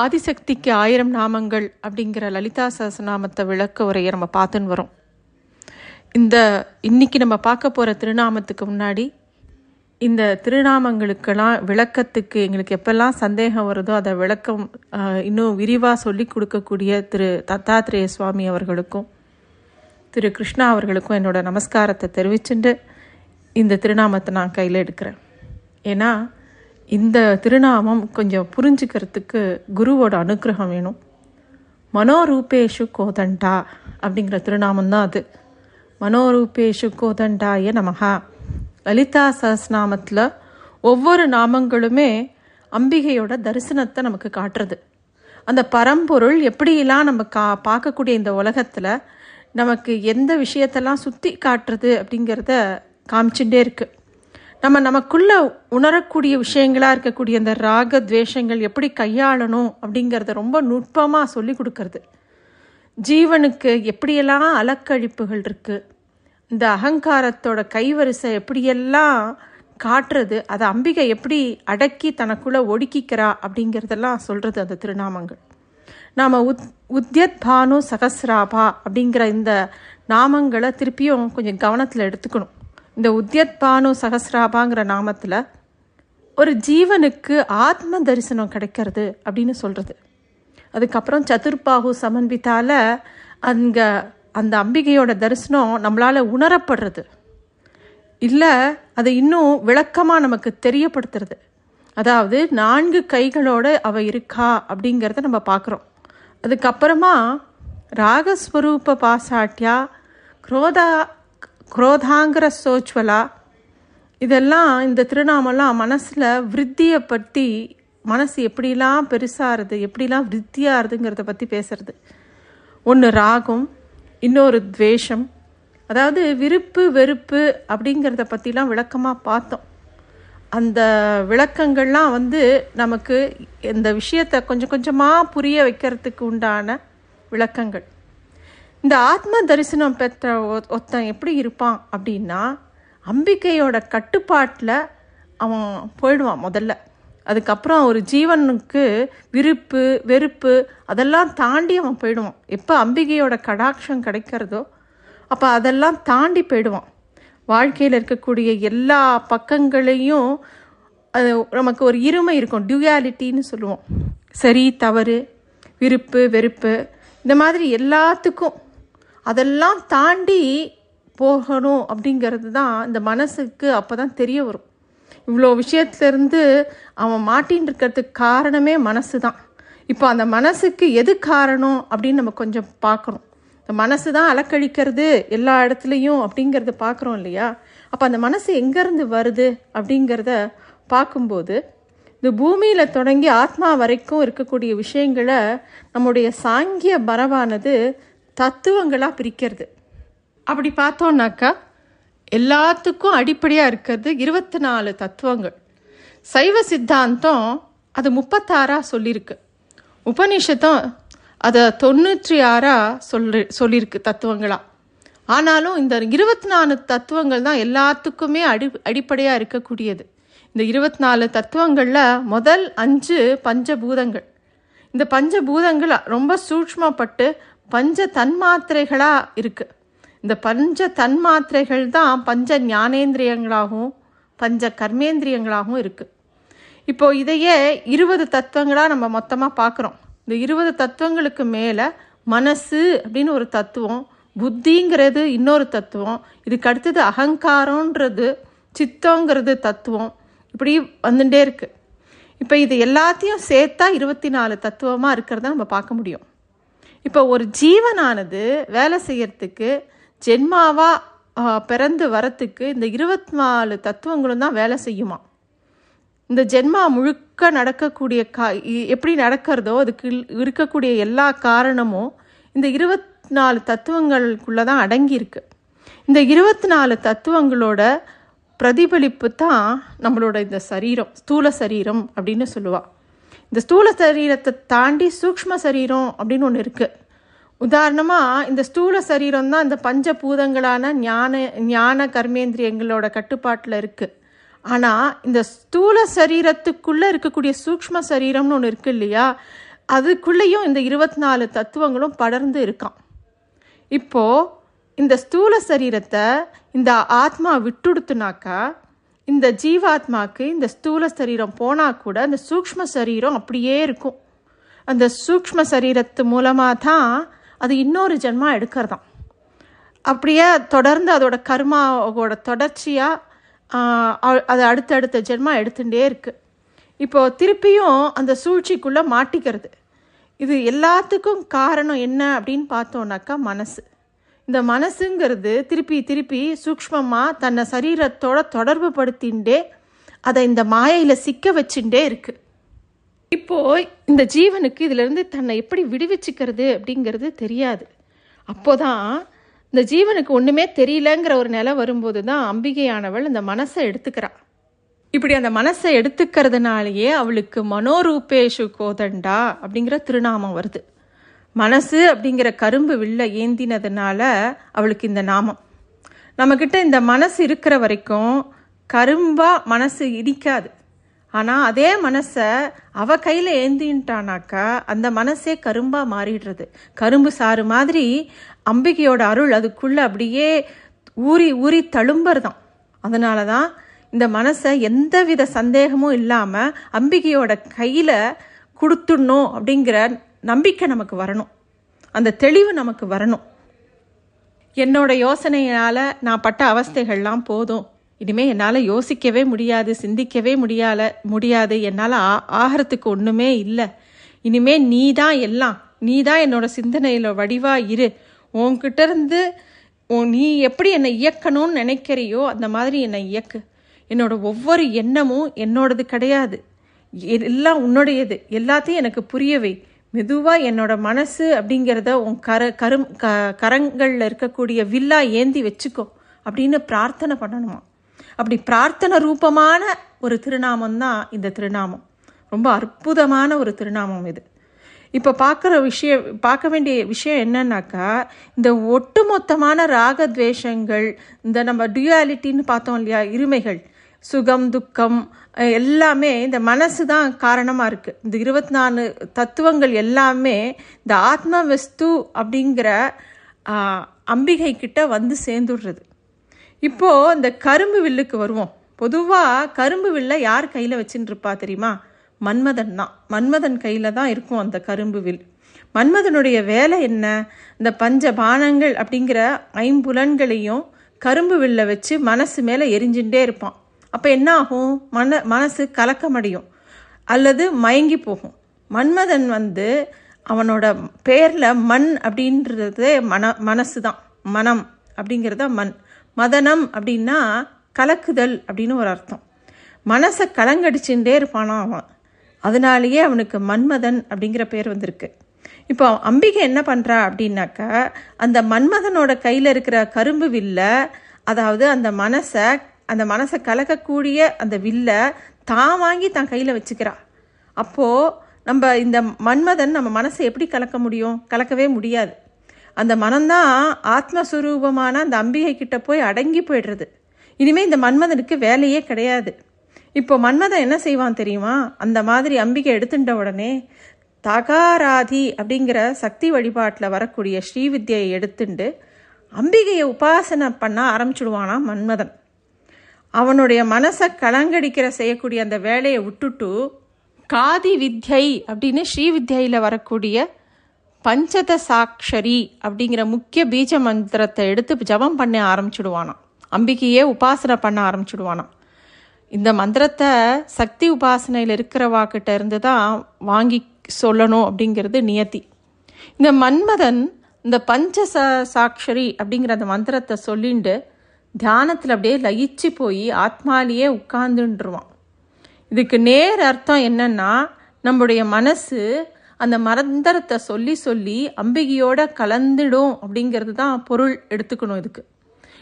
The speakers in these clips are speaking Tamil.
ஆதிசக்திக்கு ஆயிரம் நாமங்கள் அப்படிங்கிற லலிதா சஹசநாமத்தை விளக்க உரையை நம்ம பார்த்துன்னு வரோம். இந்த இன்னைக்கு நம்ம பார்க்க போகிற திருநாமத்துக்கு முன்னாடி இந்த திருநாமங்களுக்கெல்லாம் விளக்கத்துக்கு எங்களுக்கு எப்பெல்லாம் சந்தேகம் வருதோ அதை விளக்கம் இன்னும் விரிவாக சொல்லி கொடுக்கக்கூடிய திரு தத்தாத்ரேய சுவாமி அவர்களுக்கும் திரு கிருஷ்ணா அவர்களுக்கும் என்னோட நமஸ்காரத்தை தெரிவிச்சுட்டு இந்த திருநாமத்தை நான் கையில் எடுக்கிறேன். ஏன்னா இந்த திருநாமம் கொஞ்சம் புரிஞ்சுக்கிறதுக்கு குருவோட அனுக்கிரகம் வேணும். மனோரூபேஷு கோதண்டா அப்படிங்கிற திருநாமம் தான் அது. மனோரூபேஷு கோதண்டாய நமகா லலிதா சஹஸ்நாமத்தில் ஒவ்வொரு நாமங்களுமே அம்பிகையோட தரிசனத்தை நமக்கு காட்டுறது. அந்த பரம்பொருள் எப்படியெல்லாம் நம்ம கா பார்க்கக்கூடிய இந்த உலகத்தில் நமக்கு எந்த விஷயத்தெல்லாம் சுற்றி காட்டுறது அப்படிங்கிறத காமிச்சுட்டே இருக்குது நம்ம நமக்குள்ள உணரக்கூடிய விஷயங்களாக இருக்கக்கூடிய அந்த ராக துவேஷங்கள் எப்படி கையாளணும் அப்படிங்கிறத ரொம்ப நுட்பமாக சொல்லி கொடுக்கறது. ஜீவனுக்கு எப்படியெல்லாம் அலக்கழிப்புகள் இருக்குது இந்த அகங்காரத்தோட கைவரிசை எப்படியெல்லாம் காட்டுறது அதை அம்பிகை எப்படி அடக்கி தனக்குள்ளே ஒடுக்கிக்கிறா அப்படிங்கிறதெல்லாம் சொல்கிறது அந்த திருநாமங்கள். நாம் உத் உத்யத் பானு சகசிராபா அப்படிங்கிற இந்த நாமங்களை திருப்பியும் கொஞ்சம் கவனத்தில் எடுத்துக்கணும். இந்த உத்தியத் பானு சகஸ்ராபாங்கிற நாமத்தில் ஒரு ஜீவனுக்கு ஆத்ம தரிசனம் கிடைக்கிறது அப்படின்னு சொல்கிறது அதுக்கப்புறம் சதுர்பாகு சமன்பித்தால் அங்கே அந்த அம்பிகையோட தரிசனம் நம்மளால் உணரப்படுறது. இல்லை அதை இன்னும் விளக்கமாக நமக்கு தெரியப்படுத்துறது. அதாவது நான்கு கைகளோடு அவ இருக்கா அப்படிங்கிறத நம்ம பார்க்குறோம் அதுக்கப்புறமா ராகஸ்வரூப பாசாட்டியா குரோதா குரோதாங்கிற சோச்சுவலா இதெல்லாம் இந்த திருநாமெல்லாம் மனசில் விருத்தியை பற்றி மனசு எப்படிலாம் பெருசாகிறது எப்படிலாம் விருத்தியாகிறதுங்கிறத பற்றி பேசுறது. ஒன்று ராகம் இன்னொரு துவேஷம். அதாவது விருப்பு வெறுப்பு அப்படிங்கிறத பற்றிலாம் விளக்கமாக பார்த்தோம். அந்த விளக்கங்கள்லாம் வந்து நமக்கு இந்த விஷயத்தை கொஞ்சம் கொஞ்சமாக புரிய வைக்கிறதுக்கு உண்டான விளக்கங்கள். இந்த ஆத்ம தரிசனம் பெற்ற ஒருத்தன் எப்படி இருப்பான் அப்படின்னா அம்பிகையோட கட்டுப்பாட்டில் அவன் போயிடுவான் முதல்ல. அதுக்கப்புறம் ஒரு ஜீவனுக்கு விருப்பு வெறுப்பு அதெல்லாம் தாண்டி அவன் போயிடுவான். எப்போ அம்பிகையோட கடாட்சம் கிடைக்கிறதோ அப்போ அதெல்லாம் தாண்டி போயிடுவான். வாழ்க்கையில் இருக்கக்கூடிய எல்லா பக்கங்களையும் அது நமக்கு ஒரு இருமை இருக்கும். டியூயாலிட்டின்னு சொல்லுவோம். சரி தவறு விருப்பு வெறுப்பு இந்த மாதிரி எல்லாத்துக்கும் அதெல்லாம் தாண்டி போகணும் அப்படிங்கிறது தான் இந்த மனசுக்கு அப்போ தான் தெரிய வரும். இவ்வளோ விஷயத்துலேருந்து அவன் மாட்டின்னு இருக்கிறதுக்கு காரணமே மனசு தான். இப்போ அந்த மனசுக்கு எது காரணம் அப்படின்னு நம்ம கொஞ்சம் பார்க்கணும். இந்த மனசு தான் அலக்கழிக்கிறது எல்லா இடத்துலையும் அப்படிங்கிறத பார்க்குறோம் இல்லையா? அப்போ அந்த மனசு எங்கேருந்து வருது அப்படிங்கிறத பார்க்கும்போது இந்த பூமியில் தொடங்கி ஆத்மா வரைக்கும் இருக்கக்கூடிய விஷயங்களை நம்முடைய சாங்கிய மரபானது தத்துவங்களாக பிரிக்கிறது. அப்படி பார்த்தோன்னாக்கா எல்லாத்துக்கும் அடிப்படையாக இருக்கிறது இருபத்தி நாலு தத்துவங்கள். சைவ சித்தாந்தம் அது முப்பத்தாறாக சொல்லியிருக்கு உபநிஷத்தம் அதை தொண்ணூற்றி ஆறாக சொல்லி சொல்லியிருக்கு தத்துவங்களாக ஆனாலும் இந்த இருபத்தி நாலு தத்துவங்கள் தான் எல்லாத்துக்குமே அடி அடிப்படையாக இருக்கக்கூடியது. இந்த இருபத்தி நாலு தத்துவங்களில் முதல் அஞ்சு பஞ்சபூதங்கள். இந்த பஞ்சபூதங்கள் ரொம்ப சூக்ஷ்மப்பட்டு பஞ்ச தன்மாத்திரைகளாக இருக்குது இந்த பஞ்ச தன்மாத்திரைகள் தான் பஞ்ச ஞானேந்திரியங்களாகவும் பஞ்ச கர்மேந்திரியங்களாகவும் இருக்குது இப்போ இதையே இருபது தத்துவங்களாக நம்ம மொத்தமாக பார்க்குறோம் இந்த இருபது தத்துவங்களுக்கு மேலே மனசு அப்படின்னு ஒரு தத்துவம் புத்திங்கிறது இன்னொரு தத்துவம் இதுக்கு அடுத்தது அகங்காரன்றது சித்தங்கிறது தத்துவம் இப்படி வந்துட்டே இருக்குது இப்போ இது எல்லாத்தையும் சேர்த்தா இருபத்தி நாலு தத்துவமாக இருக்கிறத நம்ம பார்க்க முடியும். இப்போ ஒரு ஜீவனானது வேலை செய்யறதுக்கு ஜென்மாவா பிறந்து வரத்துக்கு இந்த இருபத்தி நாலு தத்துவங்களும் தான் வேலை செய்யுமா? இந்த ஜென்மா முழுக்க நடக்கக்கூடிய கா எப்படி நடக்கிறதோ அதுக்கு இருக்கக்கூடிய எல்லா காரணமும் இந்த இருபத்தி நாலு தத்துவங்களுக்குள்ளே தான் அடங்கியிருக்கு. இந்த இருபத்தி நாலு தத்துவங்களோட பிரதிபலிப்பு தான் நம்மளோட இந்த சரீரம் ஸ்தூல சரீரம் அப்படின்னு சொல்லுவாள் இந்த ஸ்தூல சரீரத்தை தாண்டி சூக்ஷ்ம சரீரம் அப்படின்னு ஒன்று இருக்குது உதாரணமாக இந்த ஸ்தூல சரீரம் தான் இந்த பஞ்ச பூதங்களான ஞான ஞான கர்மேந்திரியங்களோட கட்டுப்பாட்டில் இருக்குது ஆனால் இந்த ஸ்தூல சரீரத்துக்குள்ளே இருக்கக்கூடிய சூக்ஷ்ம சரீரம்னு ஒன்று இருக்குது இல்லையா? அதுக்குள்ளேயும் இந்த இருபத்தி நாலு தத்துவங்களும் படர்ந்து இருக்கான் இப்போது இந்த ஸ்தூல சரீரத்தை இந்த ஆத்மா விட்டுடுத்துனாக்கா இந்த ஜீவாத்மாக்கு இந்த ஸ்தூல சரீரம் போனால் கூட அந்த சூக்ஷ்ம சரீரம் அப்படியே இருக்கும். அந்த சூக்ஷ்ம சரீரத்து மூலமாக தான் அது இன்னொரு ஜென்மா எடுக்கிறதாம். அப்படியே தொடர்ந்து அதோட கர்மாவோட தொடர்ச்சியாக அது அடுத்தடுத்த ஜென்மா எடுத்துகிட்டே இருக்குது இப்போது திருப்பியும் அந்த சூழ்ச்சிக்குள்ளே மாட்டிக்கிறது. இது எல்லாத்துக்கும் காரணம் என்ன அப்படின்னு பார்த்தோன்னாக்கா மனசு. இந்த மனசுங்கிறது திருப்பி திருப்பி சூக்ஷ்மமாக தன்னை சரீரத்தோட தொடர்பு படுத்தின்றே அதை இந்த மாயையில் சிக்க வச்சுட்டே இருக்கு. இப்போ இந்த ஜீவனுக்கு இதிலிருந்து தன்னை எப்படி விடுவிச்சுக்கிறது அப்படிங்கிறது தெரியாது. அப்போதான் இந்த ஜீவனுக்கு ஒன்றுமே தெரியலங்கிற ஒரு நிலை வரும்போது தான் அம்பிகையானவள் இந்த மனசை எடுத்துக்கிறாள் இப்படி அந்த மனசை எடுத்துக்கிறதுனாலேயே அவளுக்கு மனோரூபேஷு கோதண்டா அப்படிங்கிற திருநாமம் வருது. மனசு அப்படிங்கிற கரும்பு வில்ல ஏந்தினதுனால அவளுக்கு இந்த நாமம். நம்மக்கிட்ட இந்த மனசு இருக்கிற வரைக்கும் கரும்பாக மனசு இடிக்காது. ஆனால் அதே மனசை அவ கையில் ஏந்தின்ட்டானாக்கா அந்த மனசே கரும்பாக மாறிடுறது. கரும்பு சாறு மாதிரி அம்பிகையோட அருள் அதுக்குள்ளே அப்படியே ஊறி ஊறி தழும்புறதான் அதனால தான் இந்த மனசை எந்தவித சந்தேகமும் இல்லாமல் அம்பிகையோட கையில் கொடுத்துடணும் அப்படிங்கிற நம்பிக்கை நமக்கு வரணும். அந்த தெளிவு நமக்கு வரணும். என்னோட யோசனையால் நான் பட்ட அவஸ்தைகள்லாம் போதும். இனிமேல் என்னால் யோசிக்கவே முடியாது சிந்திக்கவே முடியால முடியாது. என்னால் ஆ ஆகிறதுக்கு ஒன்றுமே இல்லை. இனிமே நீ தான் எல்லாம். நீ தான் என்னோட சிந்தனையில் வடிவாக இரு. உன்கிட்ட இருந்து உன் நீ எப்படி என்னை இயக்கணும்னு நினைக்கிறியோ அந்த மாதிரி என்னை இயக்கு. என்னோட ஒவ்வொரு எண்ணமும் என்னோடது கிடையாது. எல்லாம் உன்னுடையது. எல்லாத்தையும் எனக்கு புரியவை மெதுவாக என்னோட மனசு அப்படிங்கிறத உன் கர கரும் க கரங்களில் இருக்கக்கூடிய வில்லா ஏந்தி வச்சுக்கோ அப்படின்னு பிரார்த்தனை பண்ணணுமா? அப்படி பிரார்த்தனை ரூபமான ஒரு திருநாமம் தான் இந்த திருநாமம். ரொம்ப அற்புதமான ஒரு திருநாமம் இது. இப்போ பார்க்குற விஷயம் பார்க்க வேண்டிய விஷயம் என்னன்னாக்கா இந்த ஒட்டுமொத்தமான ராகத்வேஷங்கள் இந்த நம்ம டியூயாலிட்டின்னு பார்த்தோம் இல்லையா இருமைகள் சுகம் துக்கம் எல்லாமே இந்த மனசு தான் காரணமாக இருக்குது இந்த இருபத்தி நாலு தத்துவங்கள் எல்லாமே இந்த ஆத்ம வஸ்து அப்படிங்கிற அம்பிகை கிட்ட வந்து சேர்ந்துடுறது. இப்போது இந்த கரும்பு வில்லுக்கு வருவோம். பொதுவாக கரும்பு வில்லை யார் கையில் வச்சுன்னு இருப்பா தெரியுமா? மன்மதன் தான். மன்மதன் கையில் தான் இருக்கும் அந்த கரும்பு வில். மன்மதனுடைய வேலை என்ன? இந்த பஞ்ச பானங்கள் அப்படிங்கிற ஐம்புலன்களையும் கரும்பு வில்ல வச்சு மனசு மேலே எரிஞ்சுட்டே இருப்பான். அப்போ என்ன ஆகும் மன மனசு கலக்கமடையும். அல்லது மயங்கி போகும். மன்மதன் வந்து அவனோட பேரில் மண் அப்படின்றதே மன மனசு தான் மனம் அப்படிங்கிறத மண் மதனம் அப்படின்னா கலக்குதல் அப்படின்னு ஒரு அர்த்தம். மனசை கலங்கடிச்சுட்டே இருப்பானா அவன்? அதனாலேயே அவனுக்கு மன்மதன் அப்படிங்கிற பேர் வந்திருக்கு. இப்போ அம்பிகை என்ன பண்ணுறா அப்படின்னாக்கா அந்த மன்மதனோட கையில் இருக்கிற கரும்பு வில்ல அதாவது அந்த மனசை அந்த மனசை கலக்கக்கூடிய அந்த வில்லை தான் வாங்கி தான் கையில் வச்சுக்கிறா. அப்போது நம்ம இந்த மன்மதன் நம்ம மனசை எப்படி கலக்க முடியும்? கலக்கவே முடியாது. அந்த மனம்தான் ஆத்மஸ்வரூபமான அந்த அம்பிகை கிட்ட போய் அடங்கி போயிடுறது. இனிமேல் இந்த மன்மதனுக்கு வேலையே கிடையாது. இப்போ மன்மதன் என்ன செய்வான் தெரியுமா? அந்த மாதிரி அம்பிகை எடுத்துட்ட உடனே தகாராதி அப்படிங்கிற சக்தி வழிபாட்டில் வரக்கூடிய ஸ்ரீவித்யை எடுத்துண்டு அம்பிகையை உபாசனை பண்ண ஆரம்பிச்சுடுவானா மன்மதன். அவனுடைய மனசை கலங்கடிக்கிற செய்யக்கூடிய அந்த வேலையை விட்டுட்டு காதி வித்யை அப்படின்னு ஸ்ரீ வித்யில் வரக்கூடிய பஞ்சத சாட்சரி அப்படிங்கிற முக்கிய பீஜ மந்திரத்தை எடுத்து ஜபம் பண்ண ஆரம்பிச்சுடுவானாம். அம்பிகையே உபாசனை பண்ண ஆரம்பிச்சுடுவானாம். இந்த மந்திரத்தை சக்தி உபாசனையில் இருக்கிறவாக்கிட்ட இருந்து தான் வாங்கி சொல்லணும் அப்படிங்கிறது நியத்தி. இந்த மன்மதன் இந்த பஞ்ச சாட்சரி அப்படிங்கிற அந்த மந்திரத்தை சொல்லிண்டு தியானத்தில் அப்படியே லயிச்சு போய் ஆத்மாலேயே உட்கார்ந்துருவான் இதுக்கு நேர் அர்த்தம் என்னன்னா நம்முடைய மனசு அந்த மரந்தரத்தை சொல்லி சொல்லி அம்பிகையோட கலந்துடும் அப்படிங்கிறது தான் பொருள் எடுத்துக்கணும் இதுக்கு.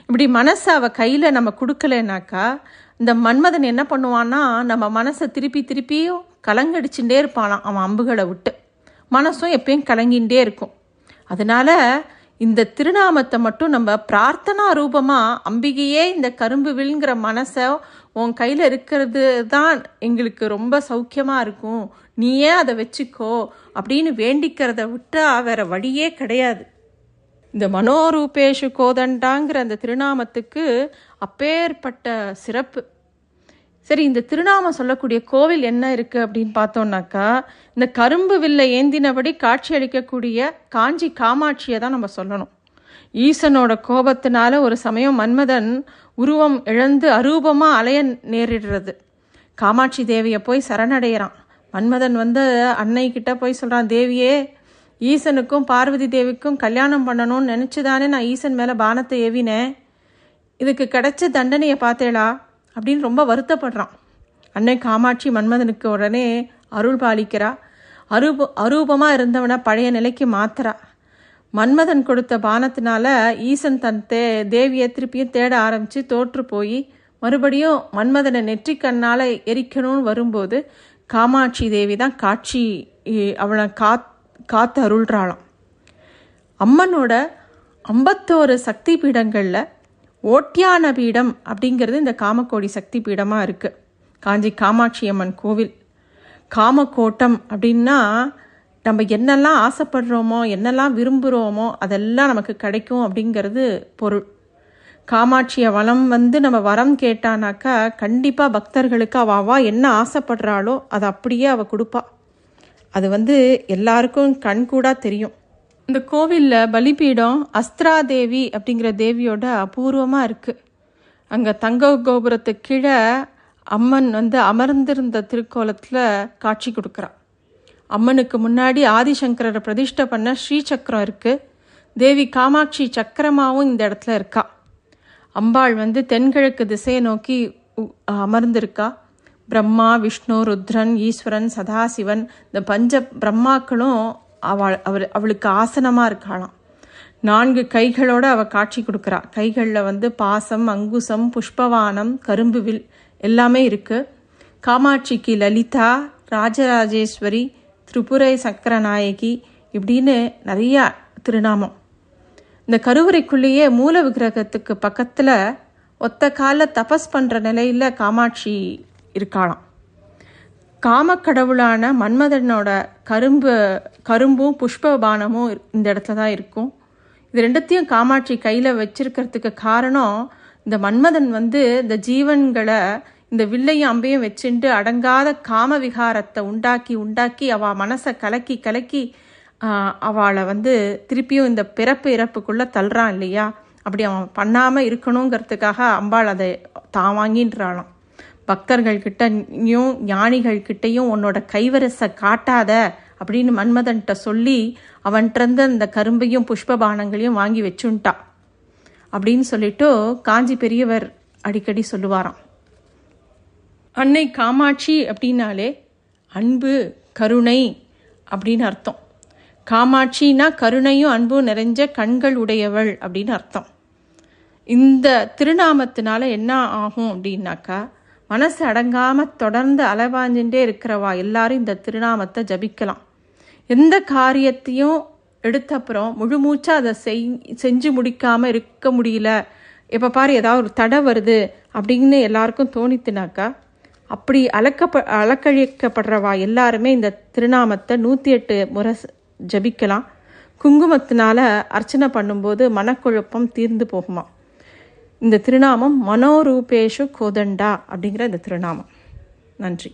இப்படி மனசை அவள் கையில் நம்ம கொடுக்கலனாக்கா இந்த மன்மதன் என்ன பண்ணுவான்னா நம்ம மனசை திருப்பி திருப்பியும் கலங்கடிச்சுட்டே இருப்பானாம் அவன் அம்புகளை விட்டு. மனசும் எப்பயும் கலங்கின்றே இருக்கும். அதனால இந்த திருநாமத்தை மட்டும் நம்ம பிரார்த்தனா ரூபமாக அம்பிகையே இந்த கரும்பு விழுங்கிற மனசை உன் கையில் இருக்கிறது தான் எங்களுக்கு ரொம்ப சௌக்கியமாக இருக்கும். நீயே அதை வச்சுக்கோ அப்படின்னு வேண்டிக்கிறத விட்டா வேற வழியே கிடையாது. இந்த மனோரூபேஷு கோதண்டாங்கிற அந்த திருநாமத்துக்கு அப்பேற்பட்ட சிறப்பு. சரி இந்த திருநாமம் சொல்லக்கூடிய கோவில் என்ன இருக்குது அப்படின்னு பார்த்தோம்னாக்கா இந்த கரும்பு வில்லை ஏந்தினபடி காட்சி அளிக்கக்கூடிய காஞ்சி காமாட்சியை தான் நம்ம சொல்லணும். ஈசனோட கோபத்தினால ஒரு சமயம் மன்மதன் உருவம் இழந்து அரூபமாக அலைய நேரிடுறது. காமாட்சி தேவியை போய் சரணடைகிறான் மன்மதன் வந்து அன்னை கிட்ட போய் சொல்கிறான் தேவியே ஈசனுக்கும் பார்வதி தேவிக்கும் கல்யாணம் பண்ணணும்னு நினச்சிதானே நான் ஈசன் மேலே பானத்தை ஏவினேன்? இதுக்கு கிடைச்ச தண்டனையை பார்த்தேளா? அப்படின்னு ரொம்ப வருத்தப்படுறான். அன்னை காமாட்சி மன்மதனுக்கு உடனே அருள் பாலிக்கிறா. அரூப அரூபமாக இருந்தவனை பழைய நிலைக்கு மாத்துறா. மன்மதன் கொடுத்த பானத்தினால ஈசன் தன் தே தேவியை திருப்பியும் தேட ஆரம்பித்து தோற்று போய் மறுபடியும் மன்மதனை நெற்றி கண்ணால் எரிக்கணும்னு வரும்போது காமாட்சி தேவி தான் காட்சி அவனை காத் காத்து அருள்றாளாம். அம்மனோட ஐம்பத்தோரு சக்தி பீடங்களில் ஓட்டியான பீடம் அப்படிங்கிறது இந்த காமக்கோடி சக்தி பீடமாக இருக்குது காஞ்சி காமாட்சி அம்மன் கோவில். காமக்கோட்டம் அப்படின்னா நம்ம என்னெல்லாம் ஆசைப்படுறோமோ என்னெல்லாம் விரும்புகிறோமோ அதெல்லாம் நமக்கு கிடைக்கும் அப்படிங்கிறது பொருள். காமாட்சியை வளம் வந்து நம்ம வரம் கேட்டானாக்கா கண்டிப்பாக பக்தர்களுக்கு அவள் அவா என்ன ஆசைப்படுறாளோ அதை அப்படியே அவள் கொடுப்பா. அது வந்து எல்லாருக்கும் கண்கூடாக தெரியும். இந்த கோவிலில் பலிபீடம் அஸ்திரா தேவி அப்படிங்கிற தேவியோட அபூர்வமாக இருக்குது அங்கே தங்க கோபுரத்து கீழே அம்மன் வந்து அமர்ந்திருந்த திருக்கோலத்தில் காட்சி கொடுக்குறா அம்மனுக்கு முன்னாடி ஆதிசங்கரரை பிரதிஷ்டை பண்ண ஸ்ரீசக்கரம் இருக்குது தேவி காமாட்சி சக்கரமாகவும் இந்த இடத்துல இருக்கா. அம்பாள் வந்து தென்கிழக்கு திசையை நோக்கி அமர்ந்திருக்கா. பிரம்மா விஷ்ணு ருத்ரன் ஈஸ்வரன் சதாசிவன் இந்த பஞ்ச பிரம்மாக்களும் அவள் அவர் அவளுக்கு ஆசனமாக இருக்காளாம். நான்கு கைகளோட அவள் காட்சி கொடுக்குறா. கைகளில் வந்து பாசம் அங்குசம் புஷ்பவானம் கரும்பு வில் எல்லாமே இருக்கு. காமாட்சிக்கு லலிதா ராஜராஜேஸ்வரி திரிபுரை சக்கரநாயகி இப்படின்னு நிறையா திருநாமம். இந்த கருவறைக்குள்ளேயே மூல விக்கிரகத்துக்கு பக்கத்தில் ஒத்த கால தபஸ் பண்ணுற நிலையில் காமாட்சி இருக்காளாம். காமக்கடவுளான மன்மதனோட கரும்பு கரும்பும் புஷ்ப பானமும் இந்த இடத்துல தான் இருக்கும். இது ரெண்டத்தையும் காமாட்சி கையில் வச்சிருக்கிறதுக்கு காரணம் இந்த மன்மதன் வந்து இந்த ஜீவன்களை இந்த வில்லையும் அம்பையும் வச்சுட்டு அடங்காத காம விகாரத்தை உண்டாக்கி உண்டாக்கி அவ மனசை கலக்கி கலக்கி அவளை வந்து திருப்பியும் இந்த பிறப்பு இறப்புக்குள்ளே தள்ளுறான் இல்லையா? அப்படி அவன் பண்ணாமல் இருக்கணுங்கிறதுக்காக அம்பாள் அதை தான் வாங்கின்றாளாம் பக்தர்கள் கிட்டயும் ஞானிகள் கிட்டயும் உன்னோட கைவரசை காட்டாத அப்படின்னு மன்மதன்கிட்ட சொல்லி அவன்கிட்ட அந்த கரும்பையும் புஷ்பபானங்களையும் வாங்கி வச்சுன்ட்டான் அப்படின்னு சொல்லிட்டு காஞ்சி பெரியவர் அடிக்கடி சொல்லுவாராம். அன்னை காமாட்சி அப்படின்னாலே அன்பு கருணை அப்படின்னு அர்த்தம். காமாட்சினா கருணையும் அன்பும் நிறைஞ்ச கண்கள் உடையவள் அப்படின்னு அர்த்தம். இந்த திருநாமத்தினால என்ன ஆகும் அப்படின்னாக்கா மனசு அடங்காம தொடர்ந்து அலைவாஞ்சுட்டே இருக்கிறவா? எல்லாரும் இந்த திருநாமத்தை ஜபிக்கலாம். எந்த காரியத்தையும் எடுத்தப்புறம் முழு மூச்சா அதை செய் செஞ்சு முடிக்காம இருக்க முடியல. எப்போ பாரு ஏதாவது ஒரு தடை வருது அப்படின்னு எல்லாருக்கும் தோணித்துனாக்கா அப்படி அலக்கப்ப அலக்கழிக்கப்படுறவா? எல்லாருமே இந்த திருநாமத்தை நூற்றி எட்டு முறை ஜபிக்கலாம். குங்குமத்தினால அர்ச்சனை பண்ணும்போது மனக்குழப்பம் தீர்ந்து போகுமா? இந்த திருநாமம் மனோரூபேஷு கோதண்டா அப்படிங்கிற இந்த திருநாமம். நன்றி.